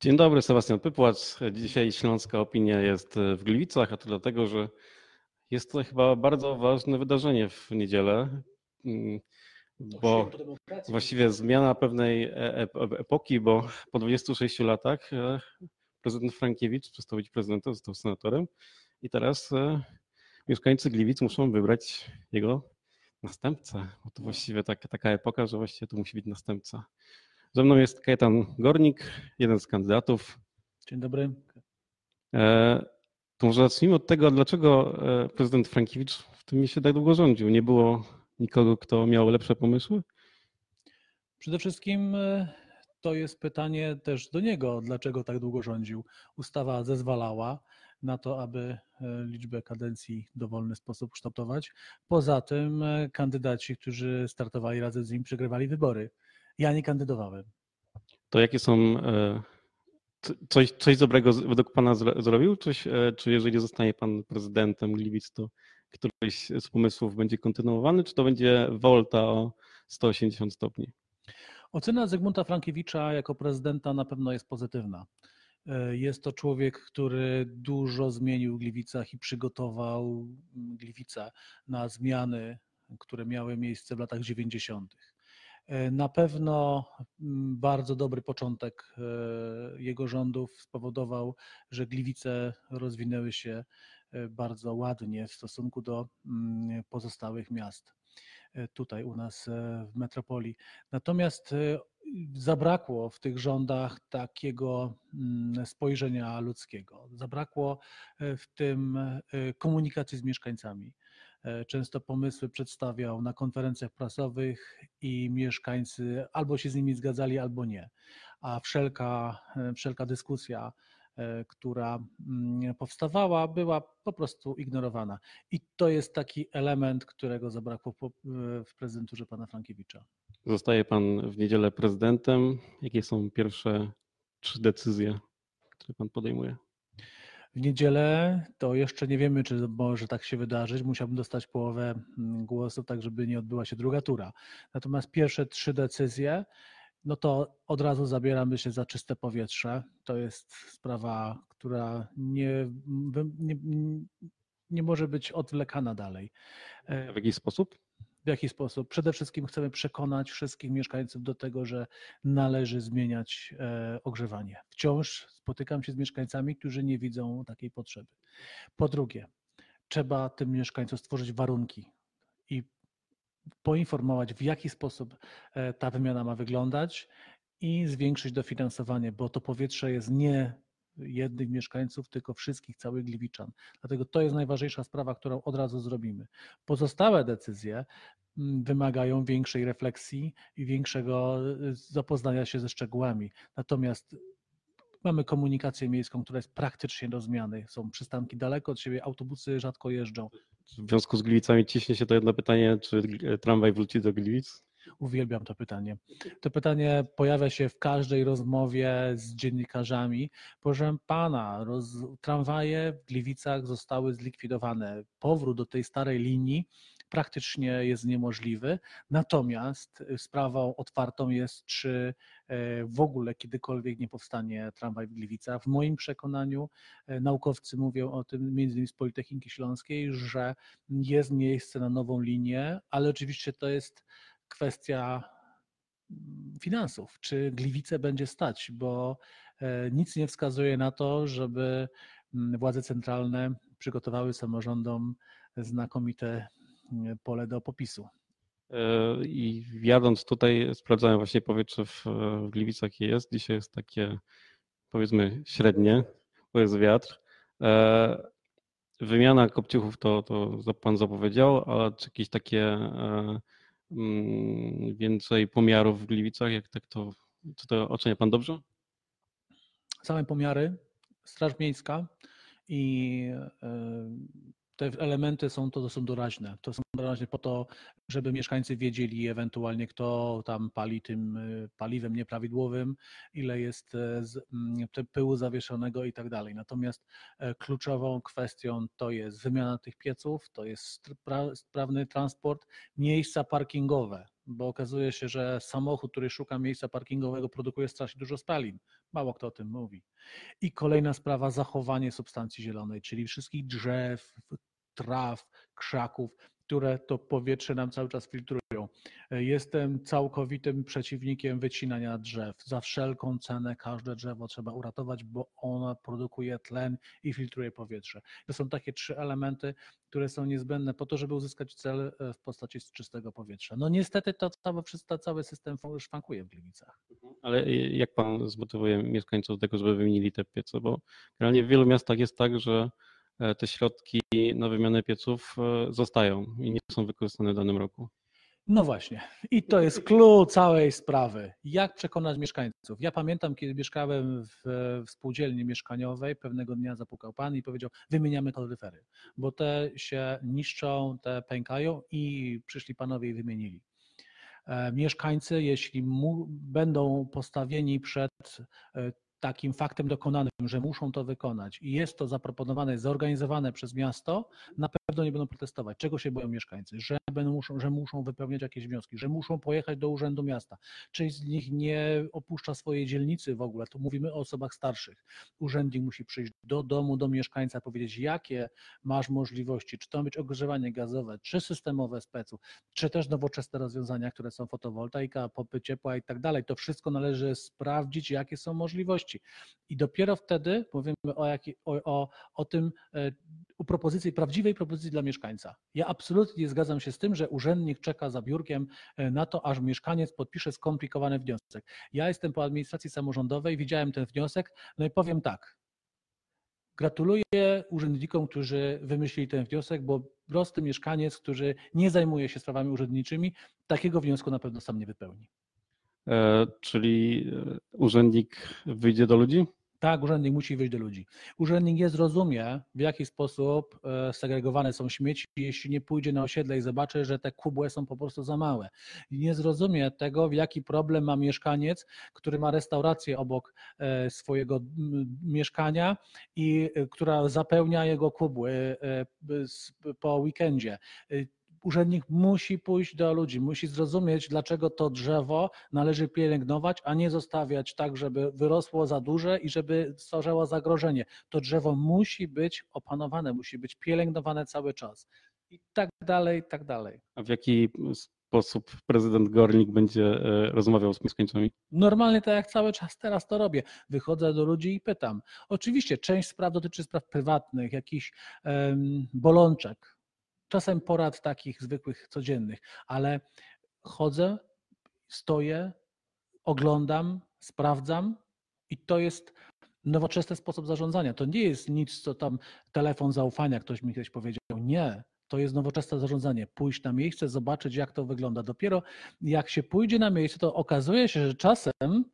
Dzień dobry, Sebastian Pypłacz. Dzisiaj Śląska Opinia jest w Gliwicach, a to dlatego, że jest to chyba bardzo ważne wydarzenie w niedzielę, mm, bo właściwie zmiana pewnej e- e- epoki, bo po 26 latach e, prezydent Frankiewicz przestał być prezydentem, został senatorem i teraz mieszkańcy Gliwic muszą wybrać jego następcę. Bo to właściwie tak, taka epoka, że właściwie to musi być następca. Ze mną jest Kajetan Gornik, jeden z kandydatów. Dzień dobry. E, to może zacznijmy od tego, dlaczego e, prezydent Frankiewicz w tym mieście tak długo rządził. Nie było nikogo, kto miał lepsze pomysły? Przede wszystkim e, to jest pytanie też do niego, dlaczego tak długo rządził. Ustawa zezwalała na to, aby liczbę kadencji w dowolny sposób kształtować. Poza tym kandydaci, którzy startowali razem z nim, przegrywali wybory. Ja nie kandydowałem. To jakie są. E, coś, coś dobrego według Pana zrobił? Coś, e, czy jeżeli zostanie Pan prezydentem Gliwic, to któryś z pomysłów będzie kontynuowany, czy to będzie wolta o 180 stopni? Ocena Zygmunta Frankiewicza jako prezydenta na pewno jest pozytywna. E, jest to człowiek, który dużo zmienił w Gliwicach i przygotował Gliwice na zmiany, które miały miejsce w latach 90. E, na pewno mm, bardzo dobry początek e, jego rządów spowodował, że Gliwice rozwinęły się e, bardzo ładnie w stosunku do mm, pozostałych miast tutaj u nas w metropolii. Natomiast zabrakło w tych rządach takiego mm, spojrzenia ludzkiego. Zabrakło w tym komunikacji z mieszkańcami. E, często pomysły przedstawiał na konferencjach prasowych i mieszkańcy albo się z nimi zgadzali, albo nie. A wszelka, e, wszelka dyskusja, e, która mm, powstawała, była po prostu ignorowana. I to jest taki element, którego zabrakło w prezydenturze pana Frankiewicza. Zostaje pan w niedzielę prezydentem. Jakie są pierwsze trzy decyzje, które pan podejmuje? W niedzielę to jeszcze nie wiemy, czy może tak się wydarzyć. Musiałbym dostać połowę mm, głosów, tak żeby nie odbyła się druga tura. Natomiast pierwsze trzy decyzje, no to od razu zabieramy się za czyste powietrze. To jest sprawa, która nie, nie, nie może być odwlekana dalej. W jaki sposób? W jaki sposób? Przede wszystkim chcemy przekonać wszystkich mieszkańców do tego, że należy zmieniać e, ogrzewanie. Wciąż spotykam się z mieszkańcami, którzy nie widzą takiej potrzeby. Po drugie, trzeba tym mieszkańcom stworzyć warunki i poinformować, w jaki sposób e, ta wymiana ma wyglądać i zwiększyć dofinansowanie, bo to powietrze jest nie jednych mieszkańców, tylko wszystkich, całych Gliwiczan. Dlatego to jest najważniejsza sprawa, którą od razu zrobimy. Pozostałe decyzje mm, wymagają większej refleksji i większego y, zapoznania się ze szczegółami. Natomiast mamy komunikację miejską, która jest praktycznie do zmiany. Są przystanki daleko od siebie, autobusy rzadko jeżdżą. W związku z Gliwicami ciśnie się to jedno pytanie, czy tramwaj wróci do Gliwic? Uwielbiam to pytanie. To pytanie pojawia się w każdej rozmowie z dziennikarzami. Proszę pana, roz... tramwaje w Gliwicach zostały zlikwidowane. Powrót do tej starej linii praktycznie jest niemożliwy. Natomiast sprawą otwartą jest, czy e, w ogóle kiedykolwiek nie powstanie tramwaj w Gliwicach. W moim przekonaniu e, naukowcy mówią o tym, między innymi z Politechniki Śląskiej, że jest miejsce na nową linię, ale oczywiście to jest kwestia mm, finansów. Czy Gliwice będzie stać, bo e, nic nie wskazuje na to, żeby mm, władze centralne przygotowały samorządom znakomite mm, pole do popisu. E, I jadąc tutaj, sprawdzałem właśnie powietrze w, Gliwicach, jest. Dzisiaj jest takie, powiedzmy, średnie, bo jest wiatr. E, wymiana kopciuchów to, to pan zapowiedział, ale czy jakieś takie więcej pomiarów w Gliwicach, jak tak to, czy to ocenia Pan dobrze? Same pomiary, Straż Miejska i e, te elementy są to, to są doraźne. To są doraźne po to, żeby mieszkańcy wiedzieli ewentualnie, kto tam pali tym y, paliwem nieprawidłowym, ile jest e, mm, pyłu zawieszonego i tak dalej. Natomiast e, kluczową kwestią to jest wymiana tych pieców, to jest sprawny transport, miejsca parkingowe bo okazuje się, że samochód, który szuka miejsca parkingowego, produkuje strasznie dużo spalin. Mało kto o tym mówi. I kolejna sprawa, zachowanie substancji zielonej, czyli wszystkich drzew, traw, krzaków, które to powietrze nam cały czas filtrują. Jestem całkowitym przeciwnikiem wycinania drzew. Za wszelką cenę każde drzewo trzeba uratować, bo ono produkuje tlen i filtruje powietrze. To są takie trzy elementy, które są niezbędne po to, żeby uzyskać cel e, w postaci czystego powietrza. No niestety to cały, cały system szwankuje w Gliwicach. Ale jak pan zmotywuje mieszkańców do tego, żeby wymienili te piece? Bo generalnie w wielu miastach jest tak, że E, te środki na wymianę pieców e, zostają i nie są wykorzystane w danym roku. No właśnie. I to jest clue całej sprawy. Jak przekonać mieszkańców? Ja pamiętam, kiedy mieszkałem w, w spółdzielni mieszkaniowej, pewnego dnia zapukał pan i powiedział: Wymieniamy kaloryfery, bo te się niszczą, te pękają i przyszli panowie i wymienili. E, mieszkańcy, jeśli mu, będą postawieni przed takim faktem dokonanym, że muszą to wykonać i jest to zaproponowane, zorganizowane przez miasto, na pewno nie będą protestować. Czego się boją mieszkańcy? Że, będą, muszą, że muszą wypełniać jakieś wnioski, że muszą pojechać do urzędu miasta. Część z nich nie opuszcza swojej dzielnicy w ogóle, tu mówimy o osobach starszych. Urzędnik musi przyjść do domu, do mieszkańca, powiedzieć, jakie masz możliwości, czy to być ogrzewanie gazowe, czy systemowe specu, czy też nowoczesne rozwiązania, które są fotowoltaika, popy ciepła i tak dalej. To wszystko należy sprawdzić, jakie są możliwości. I dopiero wtedy mówimy o, jaki, o, o, o tym, e, o propozycji, prawdziwej propozycji dla mieszkańca. Ja absolutnie nie zgadzam się z tym, że urzędnik czeka za biurkiem e, na to, aż mieszkaniec podpisze skomplikowany wniosek. Ja jestem po administracji samorządowej, widziałem ten wniosek, no i powiem tak. Gratuluję urzędnikom, którzy wymyślili ten wniosek, bo prosty mieszkaniec, który nie zajmuje się sprawami urzędniczymi, takiego wniosku na pewno sam nie wypełni. E, czyli e, urzędnik wyjdzie do ludzi? Tak, urzędnik musi wyjść do ludzi. Urzędnik nie zrozumie, w jaki sposób e, segregowane są śmieci, jeśli nie pójdzie na osiedle i zobaczy, że te kubły są po prostu za małe. Nie zrozumie tego, w jaki problem ma mieszkaniec, który ma restaurację obok swojego mieszkania i która zapełnia jego kubły po weekendzie urzędnik musi pójść do ludzi, musi zrozumieć, dlaczego to drzewo należy pielęgnować, a nie zostawiać tak, żeby wyrosło za duże i żeby stwarzało zagrożenie. To drzewo musi być opanowane, musi być pielęgnowane cały czas. I tak dalej, i tak dalej. A w jaki sposób prezydent Gornik będzie e, rozmawiał z mieszkańcami? Normalnie tak jak cały czas teraz to robię. Wychodzę do ludzi i pytam. Oczywiście część spraw dotyczy spraw prywatnych, jakichś um, bolączek, czasem porad takich zwykłych, codziennych, ale chodzę, stoję, oglądam, sprawdzam i to jest nowoczesny sposób zarządzania. To nie jest nic, co tam telefon zaufania, ktoś mi kiedyś powiedział. Nie, to jest nowoczesne zarządzanie. Pójść na miejsce, zobaczyć, jak to wygląda. Dopiero jak się pójdzie na miejsce, to okazuje się, że czasem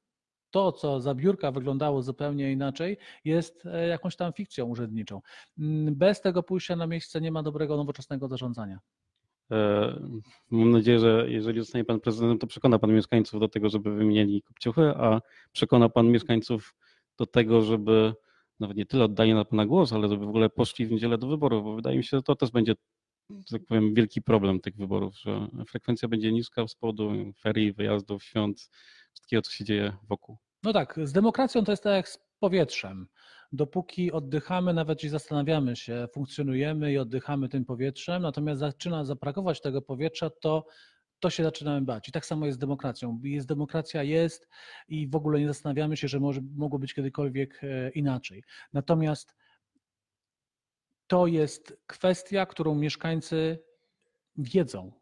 to, co za biurka wyglądało zupełnie inaczej, jest e, jakąś tam fikcją urzędniczą. Mm, bez tego pójścia na miejsce nie ma dobrego, nowoczesnego zarządzania. E, mam nadzieję, że jeżeli zostanie pan prezydentem, to przekona pan mieszkańców do tego, żeby wymienili kopciuchy, a przekona pan mieszkańców do tego, żeby nawet nie tyle oddali na pana głos, ale żeby w ogóle poszli w niedzielę do wyborów, bo wydaje mi się, że to też będzie, tak powiem, wielki problem tych wyborów, że frekwencja będzie niska z powodu ferii, wyjazdów, świąt, wszystkiego, co się dzieje wokół. No tak, z demokracją to jest tak jak z powietrzem. Dopóki oddychamy, nawet jeśli zastanawiamy się, funkcjonujemy i oddychamy tym powietrzem, natomiast zaczyna zabrakować tego powietrza, to to się zaczynamy bać. I tak samo jest z demokracją. Jest demokracja, jest i w ogóle nie zastanawiamy się, że może, mogło być kiedykolwiek e, inaczej. Natomiast to jest kwestia, którą mieszkańcy wiedzą.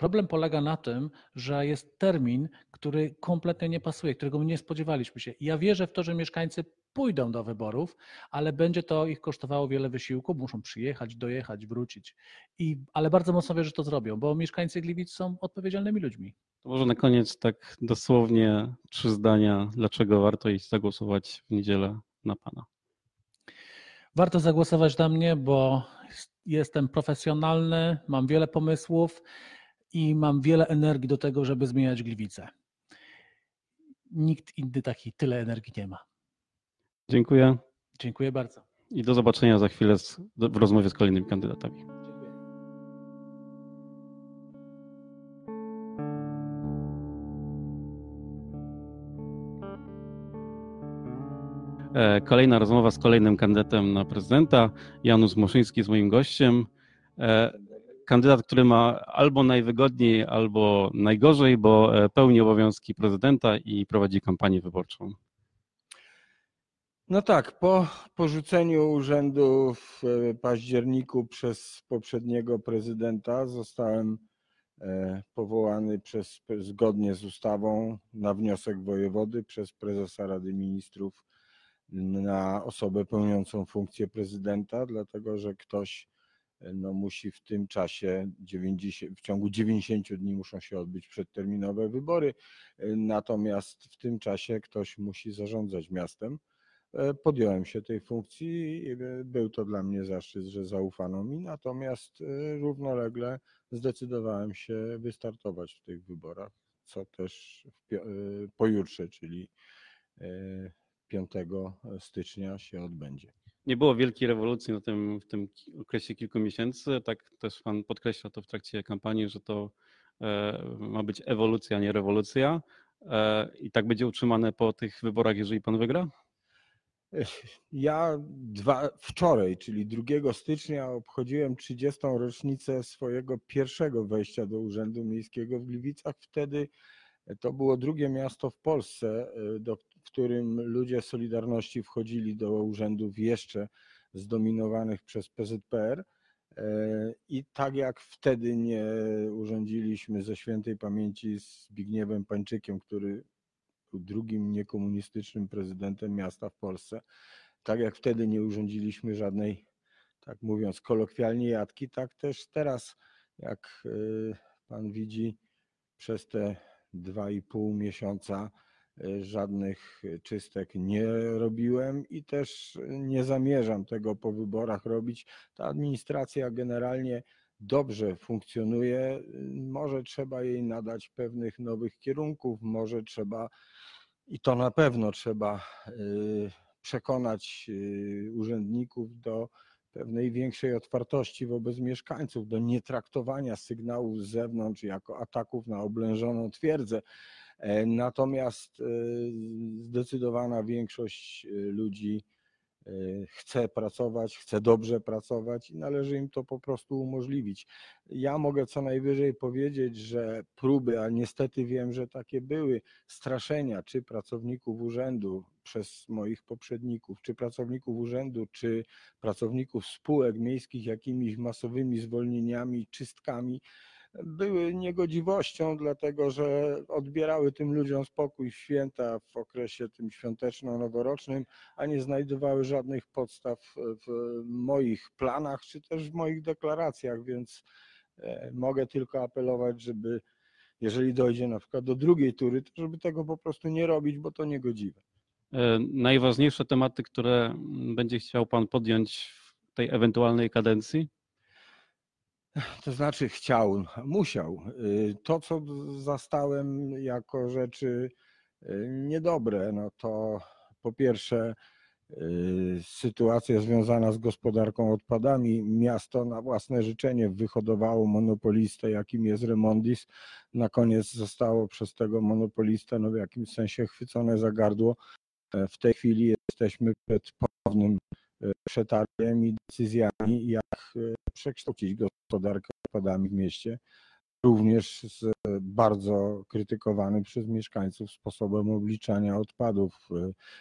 Problem polega na tym, że jest termin, który kompletnie nie pasuje, którego nie spodziewaliśmy się. Ja wierzę w to, że mieszkańcy pójdą do wyborów, ale będzie to ich kosztowało wiele wysiłku, muszą przyjechać, dojechać, wrócić. I, ale bardzo mocno wierzę, że to zrobią, bo mieszkańcy Gliwic są odpowiedzialnymi ludźmi. To może na koniec tak dosłownie trzy zdania, dlaczego warto iść zagłosować w niedzielę na Pana. Warto zagłosować na mnie, bo jestem profesjonalny, mam wiele pomysłów i mam wiele energii do tego, żeby zmieniać gliwice. Nikt inny taki tyle energii nie ma. Dziękuję. Dziękuję bardzo. I do zobaczenia za chwilę w rozmowie z kolejnymi kandydatami. Dziękuję. E, kolejna rozmowa z kolejnym kandydatem na prezydenta. Janusz Moszyński z moim gościem. E, E, kandydat, który ma albo najwygodniej, albo najgorzej, bo e, pełni obowiązki prezydenta i prowadzi kampanię wyborczą. No tak, po porzuceniu urzędu w październiku przez poprzedniego prezydenta zostałem powołany przez, zgodnie z ustawą na wniosek wojewody przez prezesa Rady Ministrów na osobę pełniącą funkcję prezydenta, dlatego że ktoś no, musi w tym czasie, 90, w ciągu 90 dni muszą się odbyć przedterminowe wybory, natomiast w tym czasie ktoś musi zarządzać miastem. E, podjąłem się tej funkcji i był to dla mnie zaszczyt, że zaufano mi, natomiast e, równolegle zdecydowałem się wystartować w tych wyborach, co też e, pojutrze, czyli 5 stycznia się odbędzie. Nie było wielkiej rewolucji na tym, w tym okresie kilku miesięcy. Tak też Pan podkreśla to w trakcie kampanii, że to e, ma być ewolucja, nie rewolucja. E, I tak będzie utrzymane po tych wyborach, jeżeli Pan wygra? Ja dwa, wczoraj, czyli 2 stycznia, obchodziłem 30. rocznicę swojego pierwszego wejścia do Urzędu Miejskiego w Gliwicach. Wtedy to było drugie miasto w Polsce, e, do, w którym ludzie Solidarności wchodzili do urzędów jeszcze zdominowanych przez PZPR. E, I tak jak wtedy nie urządziliśmy ze świętej pamięci z Zbigniewem Pańczykiem, który był drugim niekomunistycznym prezydentem miasta w Polsce, tak jak wtedy nie urządziliśmy żadnej, tak mówiąc kolokwialnie, jadki, tak też teraz, jak e, pan widzi, przez te dwa i pół miesiąca żadnych czystek nie robiłem i też nie zamierzam tego po wyborach robić. Ta administracja generalnie dobrze funkcjonuje. Może trzeba jej nadać pewnych nowych kierunków, może trzeba i to na pewno trzeba e, przekonać e, urzędników do pewnej większej otwartości wobec mieszkańców, do nietraktowania sygnałów z zewnątrz jako ataków na oblężoną twierdzę. E, natomiast e, zdecydowana większość e, ludzi chce pracować, chce dobrze pracować i należy im to po prostu umożliwić. Ja mogę co najwyżej powiedzieć, że próby, a niestety wiem, że takie były, straszenia czy pracowników urzędu przez moich poprzedników, czy pracowników urzędu, czy pracowników spółek miejskich jakimiś masowymi zwolnieniami, czystkami, były niegodziwością, dlatego że odbierały tym ludziom spokój w święta w okresie tym świąteczno-noworocznym, a nie znajdowały żadnych podstaw w moich planach czy też w moich deklaracjach, więc e, mogę tylko apelować, żeby jeżeli dojdzie na przykład do drugiej tury, to żeby tego po prostu nie robić, bo to niegodziwe. E, najważniejsze tematy, które będzie chciał Pan podjąć w tej ewentualnej kadencji? To znaczy chciał, musiał. Y, to, co zastałem jako rzeczy y, niedobre, no to po pierwsze y, sytuacja związana z gospodarką odpadami. Miasto na własne życzenie wyhodowało monopolistę, jakim jest Remondis. Na koniec zostało przez tego monopolistę no w jakimś sensie chwycone za gardło. E, w tej chwili jesteśmy przed ponownym przetargiem i decyzjami, jak e, przekształcić gospodarkę odpadami w mieście, również z bardzo krytykowanym przez mieszkańców sposobem obliczania odpadów.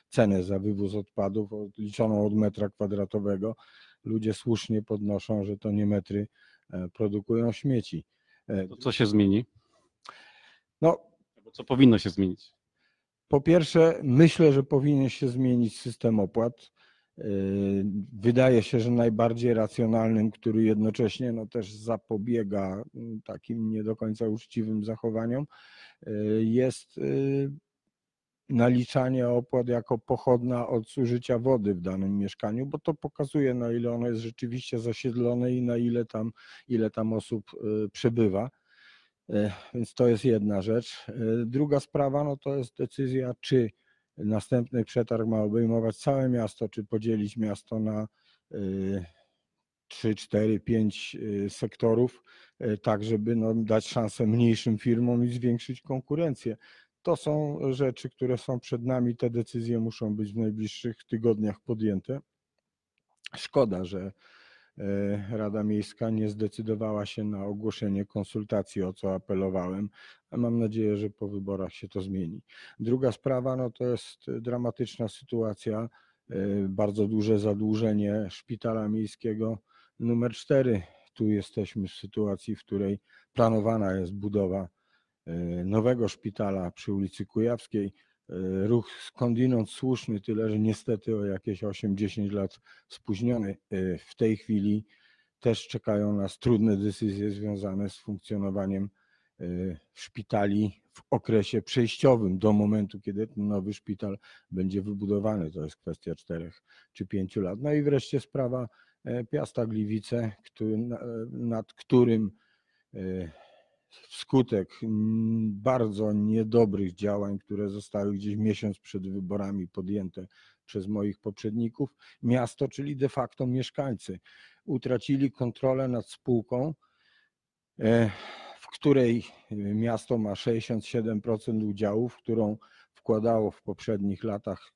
Cenę za wywóz odpadów odliczoną od metra kwadratowego. Ludzie słusznie podnoszą, że to nie metry e, produkują śmieci. E, to co się zmieni? No, co powinno się zmienić? Po pierwsze, myślę, że powinien się zmienić system opłat. Yy, wydaje się, że najbardziej racjonalnym, który jednocześnie no, też zapobiega mm, takim nie do końca uczciwym zachowaniom, yy, jest yy, naliczanie opłat jako pochodna od zużycia wody w danym mieszkaniu, bo to pokazuje, na ile ono jest rzeczywiście zasiedlone i na ile tam, ile tam osób przebywa. Więc to jest jedna rzecz. Druga sprawa, no to jest decyzja, czy Następny przetarg ma obejmować całe miasto, czy podzielić miasto na 3, 4, 5 sektorów, y, tak żeby no, dać szansę mniejszym firmom i zwiększyć konkurencję. To są rzeczy, które są przed nami. Te decyzje muszą być w najbliższych tygodniach podjęte. Szkoda, że Rada Miejska nie zdecydowała się na ogłoszenie konsultacji, o co apelowałem. Mam nadzieję, że po wyborach się to zmieni. Druga sprawa no to jest dramatyczna sytuacja, e, bardzo duże zadłużenie szpitala miejskiego numer 4. Tu jesteśmy w sytuacji, w której planowana jest budowa e, nowego szpitala przy ulicy Kujawskiej. E, ruch skądinąd słuszny, tyle że niestety o jakieś 8-10 lat spóźniony. E, w tej chwili też czekają nas trudne decyzje związane z funkcjonowaniem e, szpitali w okresie przejściowym do momentu, kiedy ten nowy szpital będzie wybudowany. To jest kwestia 4 czy 5 lat. No i wreszcie sprawa Piasta Gliwice, nad którym wskutek mm, bardzo niedobrych działań, które zostały gdzieś miesiąc przed wyborami podjęte przez moich poprzedników, miasto, czyli de facto mieszkańcy, utracili kontrolę nad spółką, e, w której miasto ma 67% udziałów, którą wkładało w poprzednich latach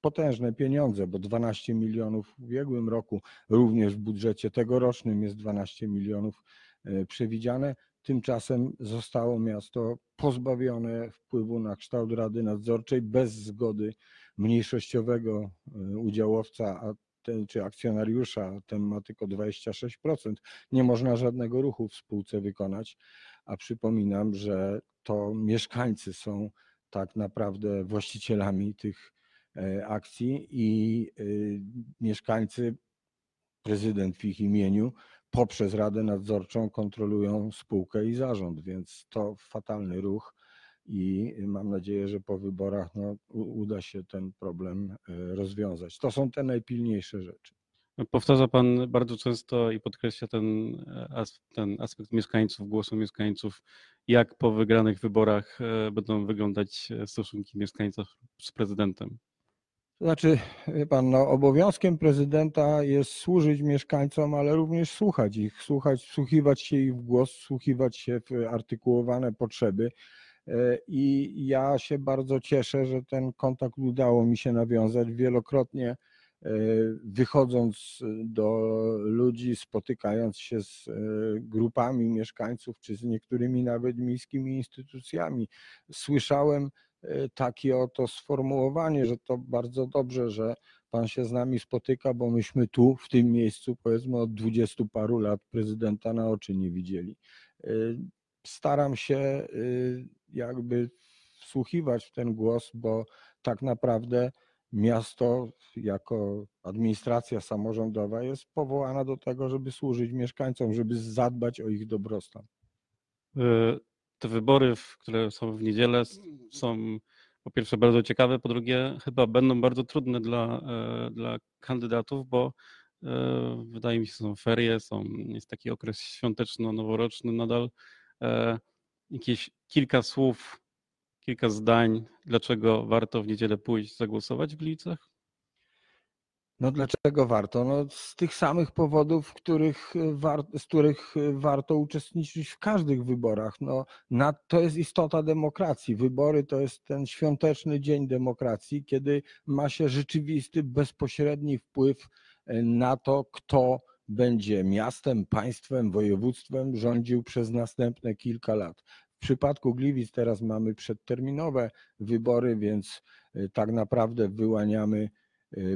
potężne pieniądze, bo 12 milionów w ubiegłym roku, również w budżecie tegorocznym jest 12 milionów e, przewidziane. Tymczasem zostało miasto pozbawione wpływu na kształt Rady Nadzorczej bez zgody mniejszościowego e, udziałowca a ten, czy akcjonariusza, ten ma tylko 26%. Nie można żadnego ruchu w spółce wykonać, a przypominam, że to mieszkańcy są tak naprawdę właścicielami tych e, akcji i e, mieszkańcy, prezydent w ich imieniu poprzez Radę Nadzorczą kontrolują spółkę i zarząd, więc to fatalny ruch i mam nadzieję, że po wyborach no, uda się ten problem e, rozwiązać. To są te najpilniejsze rzeczy. Powtarza Pan bardzo często i podkreśla ten, e, ten aspekt mieszkańców, głosu mieszkańców, jak po wygranych wyborach e, będą wyglądać stosunki mieszkańców z prezydentem. To znaczy, pan, no, obowiązkiem prezydenta jest służyć mieszkańcom, ale również słuchać ich, słuchać, wsłuchiwać się ich w głos, wsłuchiwać się w artykułowane potrzeby. E, I ja się bardzo cieszę, że ten kontakt udało mi się nawiązać wielokrotnie, e, wychodząc do ludzi, spotykając się z e, grupami mieszkańców, czy z niektórymi nawet miejskimi instytucjami. Słyszałem, takie oto sformułowanie, że to bardzo dobrze, że pan się z nami spotyka, bo myśmy tu, w tym miejscu, powiedzmy od dwudziestu paru lat prezydenta na oczy nie widzieli. E, staram się e, jakby wsłuchiwać w ten głos, bo tak naprawdę miasto jako administracja samorządowa jest powołana do tego, żeby służyć mieszkańcom, żeby zadbać o ich dobrostan te wybory, które są w niedzielę, są po pierwsze bardzo ciekawe, po drugie chyba będą bardzo trudne dla, e, dla kandydatów, bo e, wydaje mi się, są ferie, są, jest taki okres świąteczno-noworoczny nadal. E, jakieś kilka słów, kilka zdań, dlaczego warto w niedzielę pójść zagłosować w Gliwicach? No dlaczego warto? No z tych samych powodów, których war, z których warto uczestniczyć w każdych wyborach. No, na, to jest istota demokracji. Wybory to jest ten świąteczny dzień demokracji, kiedy ma się rzeczywisty, bezpośredni wpływ e, na to, kto będzie miastem, państwem, województwem rządził przez następne kilka lat. W przypadku Gliwic teraz mamy przedterminowe wybory, więc e, tak naprawdę wyłaniamy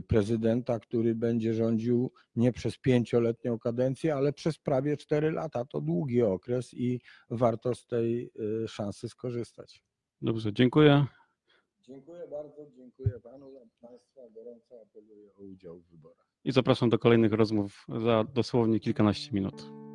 prezydenta, który będzie rządził nie przez pięcioletnią kadencję, ale przez prawie cztery lata. To długi okres i warto z tej y, szansy skorzystać. Dobrze, dziękuję. Dziękuję bardzo, dziękuję panu, państwa. Gorąco apeluję o udział w wyborach. I zapraszam do kolejnych rozmów za dosłownie kilkanaście minut.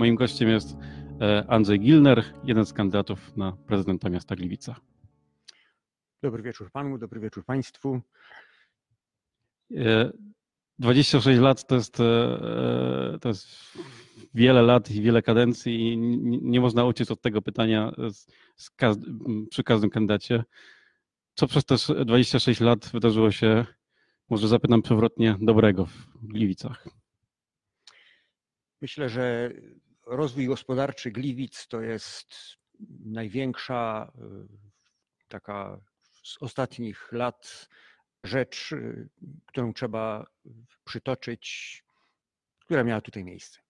Moim gościem jest e, Andrzej Gilner, jeden z kandydatów na prezydenta miasta Gliwica. Dobry wieczór panu, dobry wieczór państwu. 26 e, lat to jest, e, to jest wiele lat i wiele kadencji i nie można uciec od tego pytania przy każdym kandydacie. Co przez te 26 lat wydarzyło się Może zapytam przewrotnie, dobrego w Gliwicach? Myślę, że rozwój gospodarczy Gliwic to jest największa y, taka z ostatnich lat rzecz, y, którą trzeba przytoczyć, która miała tutaj miejsce.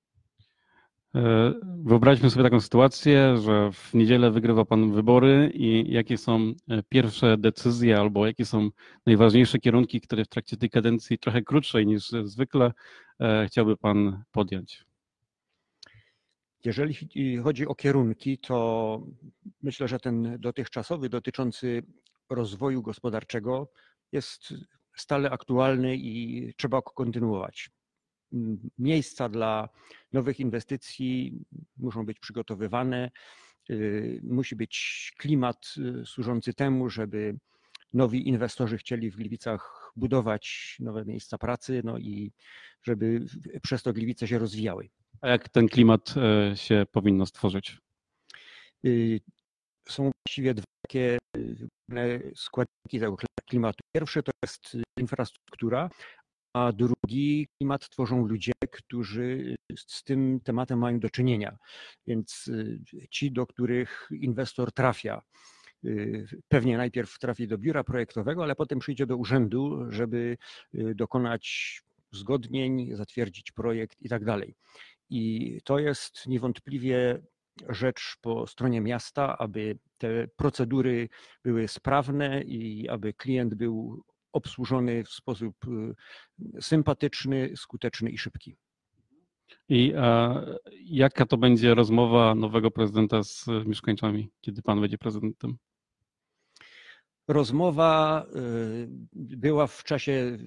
E, Wyobraźmy sobie taką sytuację, że w niedzielę wygrywa Pan wybory i jakie są e, pierwsze decyzje albo jakie są najważniejsze kierunki, które w trakcie tej kadencji trochę krótszej niż zwykle e, chciałby Pan podjąć? Jeżeli chodzi o kierunki, to myślę, że ten dotychczasowy dotyczący rozwoju gospodarczego jest stale aktualny i trzeba go kontynuować. Miejsca dla nowych inwestycji muszą być przygotowywane. y, Musi być klimat y, służący temu, żeby nowi inwestorzy chcieli w Gliwicach budować nowe miejsca pracy, no i żeby przez to Gliwice się rozwijały. A jak ten klimat e, się powinno stworzyć? Y, Są właściwie dwa takie y, główne składniki tego klimatu. Pierwszy to jest infrastruktura, a drugi klimat tworzą ludzie, którzy z tym tematem mają do czynienia. Więc y, ci, do których inwestor trafia, y, pewnie najpierw trafi do biura projektowego, ale potem przyjdzie do urzędu, żeby y, dokonać uzgodnień, zatwierdzić projekt i tak dalej. I to jest niewątpliwie rzecz po stronie miasta, aby te procedury były sprawne i aby klient był obsłużony w sposób y, sympatyczny, skuteczny i szybki. I e, jaka to będzie rozmowa nowego prezydenta z mieszkańcami, kiedy Pan będzie prezydentem? Rozmowa y, była w czasie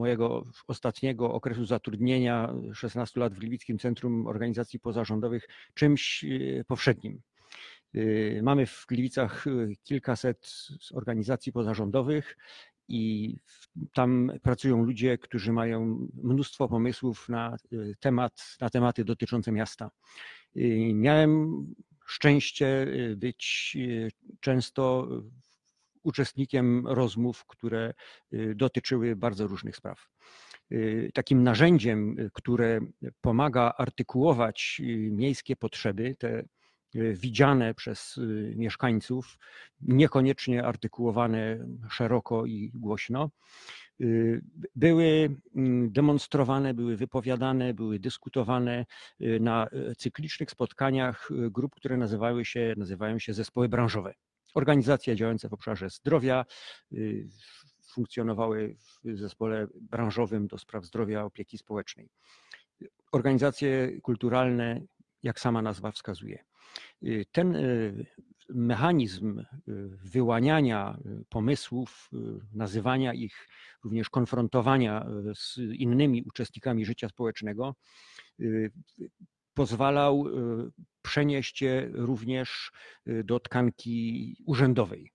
mojego ostatniego okresu zatrudnienia 16 lat w Gliwickim Centrum Organizacji Pozarządowych czymś y, powszednim. Y, Mamy w Gliwicach y, kilkaset organizacji pozarządowych i tam pracują ludzie, którzy mają mnóstwo pomysłów na temat, na tematy dotyczące miasta. Miałem szczęście być często uczestnikiem rozmów, które y, dotyczyły bardzo różnych spraw. Y, Takim narzędziem, y, które pomaga artykułować miejskie potrzeby, te widziane przez mieszkańców, niekoniecznie artykułowane szeroko i głośno, były mm, demonstrowane, były wypowiadane, były dyskutowane na y, cyklicznych spotkaniach grup, które nazywały się, nazywają się zespoły branżowe. Organizacje działające w obszarze zdrowia y, funkcjonowały w zespole branżowym do spraw zdrowia opieki społecznej. Organizacje kulturalne, jak sama nazwa wskazuje. Y, Ten y, mechanizm wyłaniania pomysłów, nazywania ich, również konfrontowania z innymi uczestnikami życia społecznego, pozwalał przenieść je również y, do tkanki urzędowej,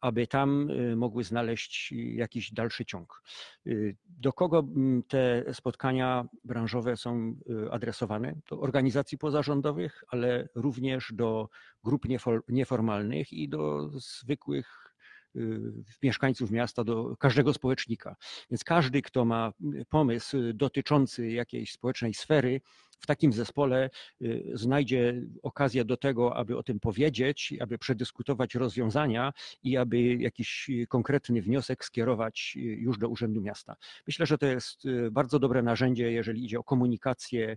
aby tam y, mogły znaleźć jakiś dalszy ciąg. Y, Do kogo mm, te spotkania branżowe są adresowane? Do organizacji pozarządowych, ale również do grup nieformalnych i do zwykłych mieszkańców miasta, do każdego społecznika. Więc każdy, kto ma y, pomysł dotyczący jakiejś społecznej sfery, w takim zespole y, znajdzie okazję do tego, aby o tym powiedzieć, aby przedyskutować rozwiązania i aby jakiś y, konkretny wniosek skierować y, już do Urzędu Miasta. Myślę, że to jest y, bardzo dobre narzędzie, jeżeli idzie o komunikację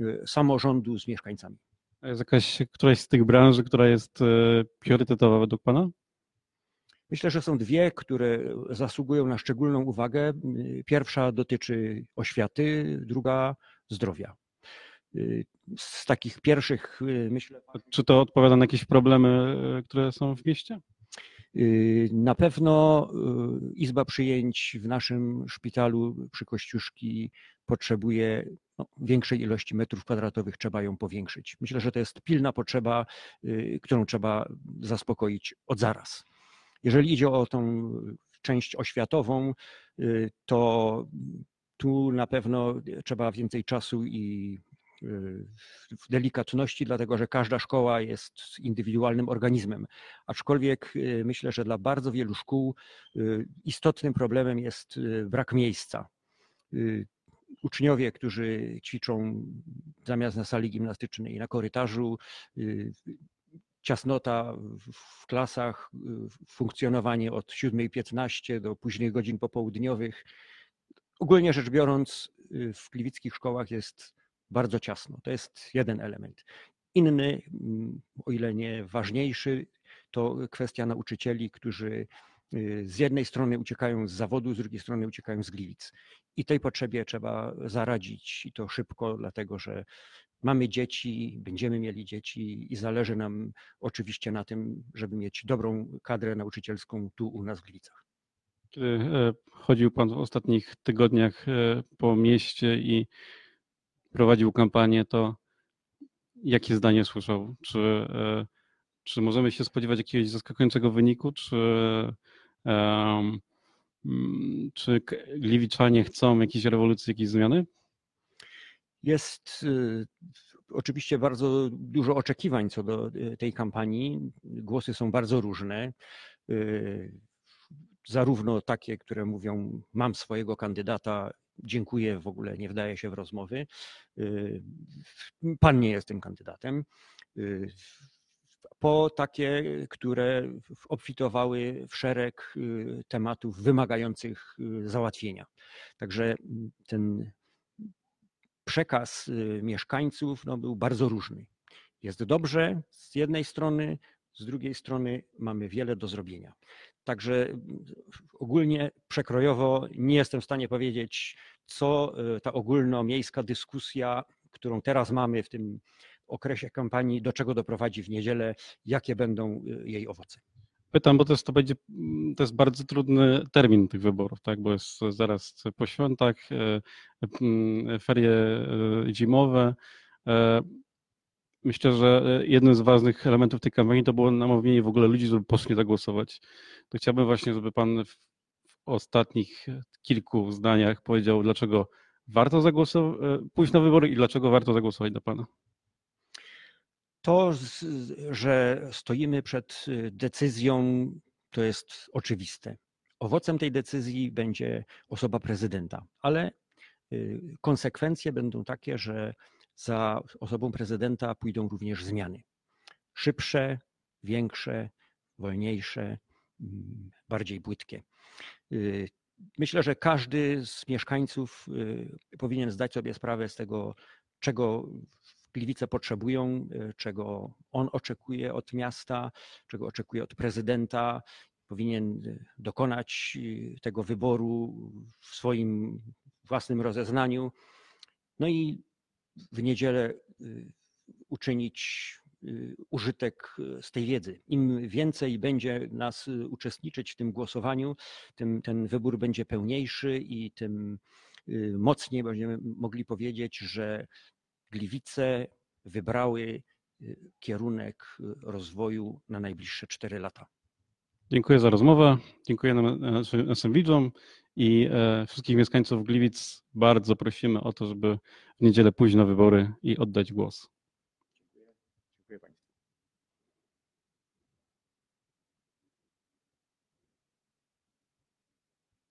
y, samorządu z mieszkańcami. A Jest jakaś któraś z tych branży, która jest priorytetowa według Pana? Myślę, że są dwie, które zasługują na szczególną uwagę. Pierwsza dotyczy oświaty, druga zdrowia. Z takich pierwszych, myślę, Czy to odpowiada na jakieś problemy, które są w mieście? Na pewno y, Izba Przyjęć w naszym szpitalu przy Kościuszki potrzebuje no, większej ilości metrów kwadratowych, trzeba ją powiększyć. Myślę, że to jest pilna potrzeba, y, którą trzeba zaspokoić od zaraz. Jeżeli idzie o tą część oświatową, y, to tu na pewno trzeba więcej czasu i w delikatności, dlatego że każda szkoła jest indywidualnym organizmem. Aczkolwiek y, myślę, że dla bardzo wielu szkół y, istotnym problemem jest y, brak miejsca. Uczniowie, którzy ćwiczą zamiast na sali gimnastycznej na korytarzu, ciasnota w klasach, funkcjonowanie od 7.15 do późnych godzin popołudniowych. Ogólnie rzecz biorąc, w gliwickich szkołach jest bardzo ciasno. To jest jeden element. Inny, mm, o ile nie ważniejszy, to kwestia nauczycieli, którzy y, z jednej strony uciekają z zawodu, z drugiej strony uciekają z Gliwic. I tej potrzebie trzeba zaradzić i to szybko, dlatego że mamy dzieci, będziemy mieli dzieci i zależy nam oczywiście na tym, żeby mieć dobrą kadrę nauczycielską tu u nas w Gliwicach. Kiedy e, chodził Pan w ostatnich tygodniach e, po mieście i prowadził kampanię, to jakie zdanie słyszał? Czy, e, czy możemy się spodziewać jakiegoś zaskakującego wyniku? Czy, czy Gliwiczanie chcą jakiejś rewolucji, jakiejś zmiany? Jest y, oczywiście bardzo dużo oczekiwań co do y, tej kampanii. Głosy są bardzo różne. Y, zarówno takie, które mówią, mam swojego kandydata, dziękuję, w ogóle nie wdaje się w rozmowy. Pan nie jest tym kandydatem. Y, po takie, które obfitowały w szereg y, tematów wymagających załatwienia. Także ten przekaz mieszkańców no, był bardzo różny. Jest dobrze z jednej strony, z drugiej strony mamy wiele do zrobienia. Także ogólnie przekrojowo nie jestem w stanie powiedzieć, co y, ta ogólnomiejska dyskusja, którą teraz mamy w tym okresie kampanii, do czego doprowadzi w niedzielę, jakie będą y, jej owoce. Pytam, bo to jest, to będzie, to jest bardzo trudny termin tych wyborów, tak? bo jest zaraz po świętach, y, ferie zimowe. Myślę, że jednym z ważnych elementów tej kampanii to było namówienie w ogóle ludzi, żeby poszli zagłosować. To chciałbym właśnie, żeby Pan w ostatnich kilku zdaniach powiedział, dlaczego warto zagłosować, pójść na wybory i dlaczego warto zagłosować na Pana. To, że stoimy przed decyzją, to jest oczywiste. Owocem tej decyzji będzie osoba prezydenta, ale y, konsekwencje będą takie, że za osobą prezydenta pójdą również zmiany. Szybsze, większe, wolniejsze, mm, bardziej płytkie. Y, myślę, że każdy z mieszkańców y, powinien zdać sobie sprawę z tego, czego Gliwice potrzebują, y, czego on oczekuje od miasta, czego oczekuje od prezydenta. Powinien dokonać tego wyboru w swoim własnym rozeznaniu. No i w niedzielę uczynić użytek z tej wiedzy. Im więcej będzie nas uczestniczyć w tym głosowaniu, tym ten wybór będzie pełniejszy i tym mocniej będziemy mogli powiedzieć, że Gliwice wybrały kierunek rozwoju na najbliższe 4 lata. Dziękuję za rozmowę. Dziękuję naszym, naszym widzom i e, wszystkich mieszkańców Gliwic bardzo prosimy o to, żeby w niedzielę na wybory i oddać głos.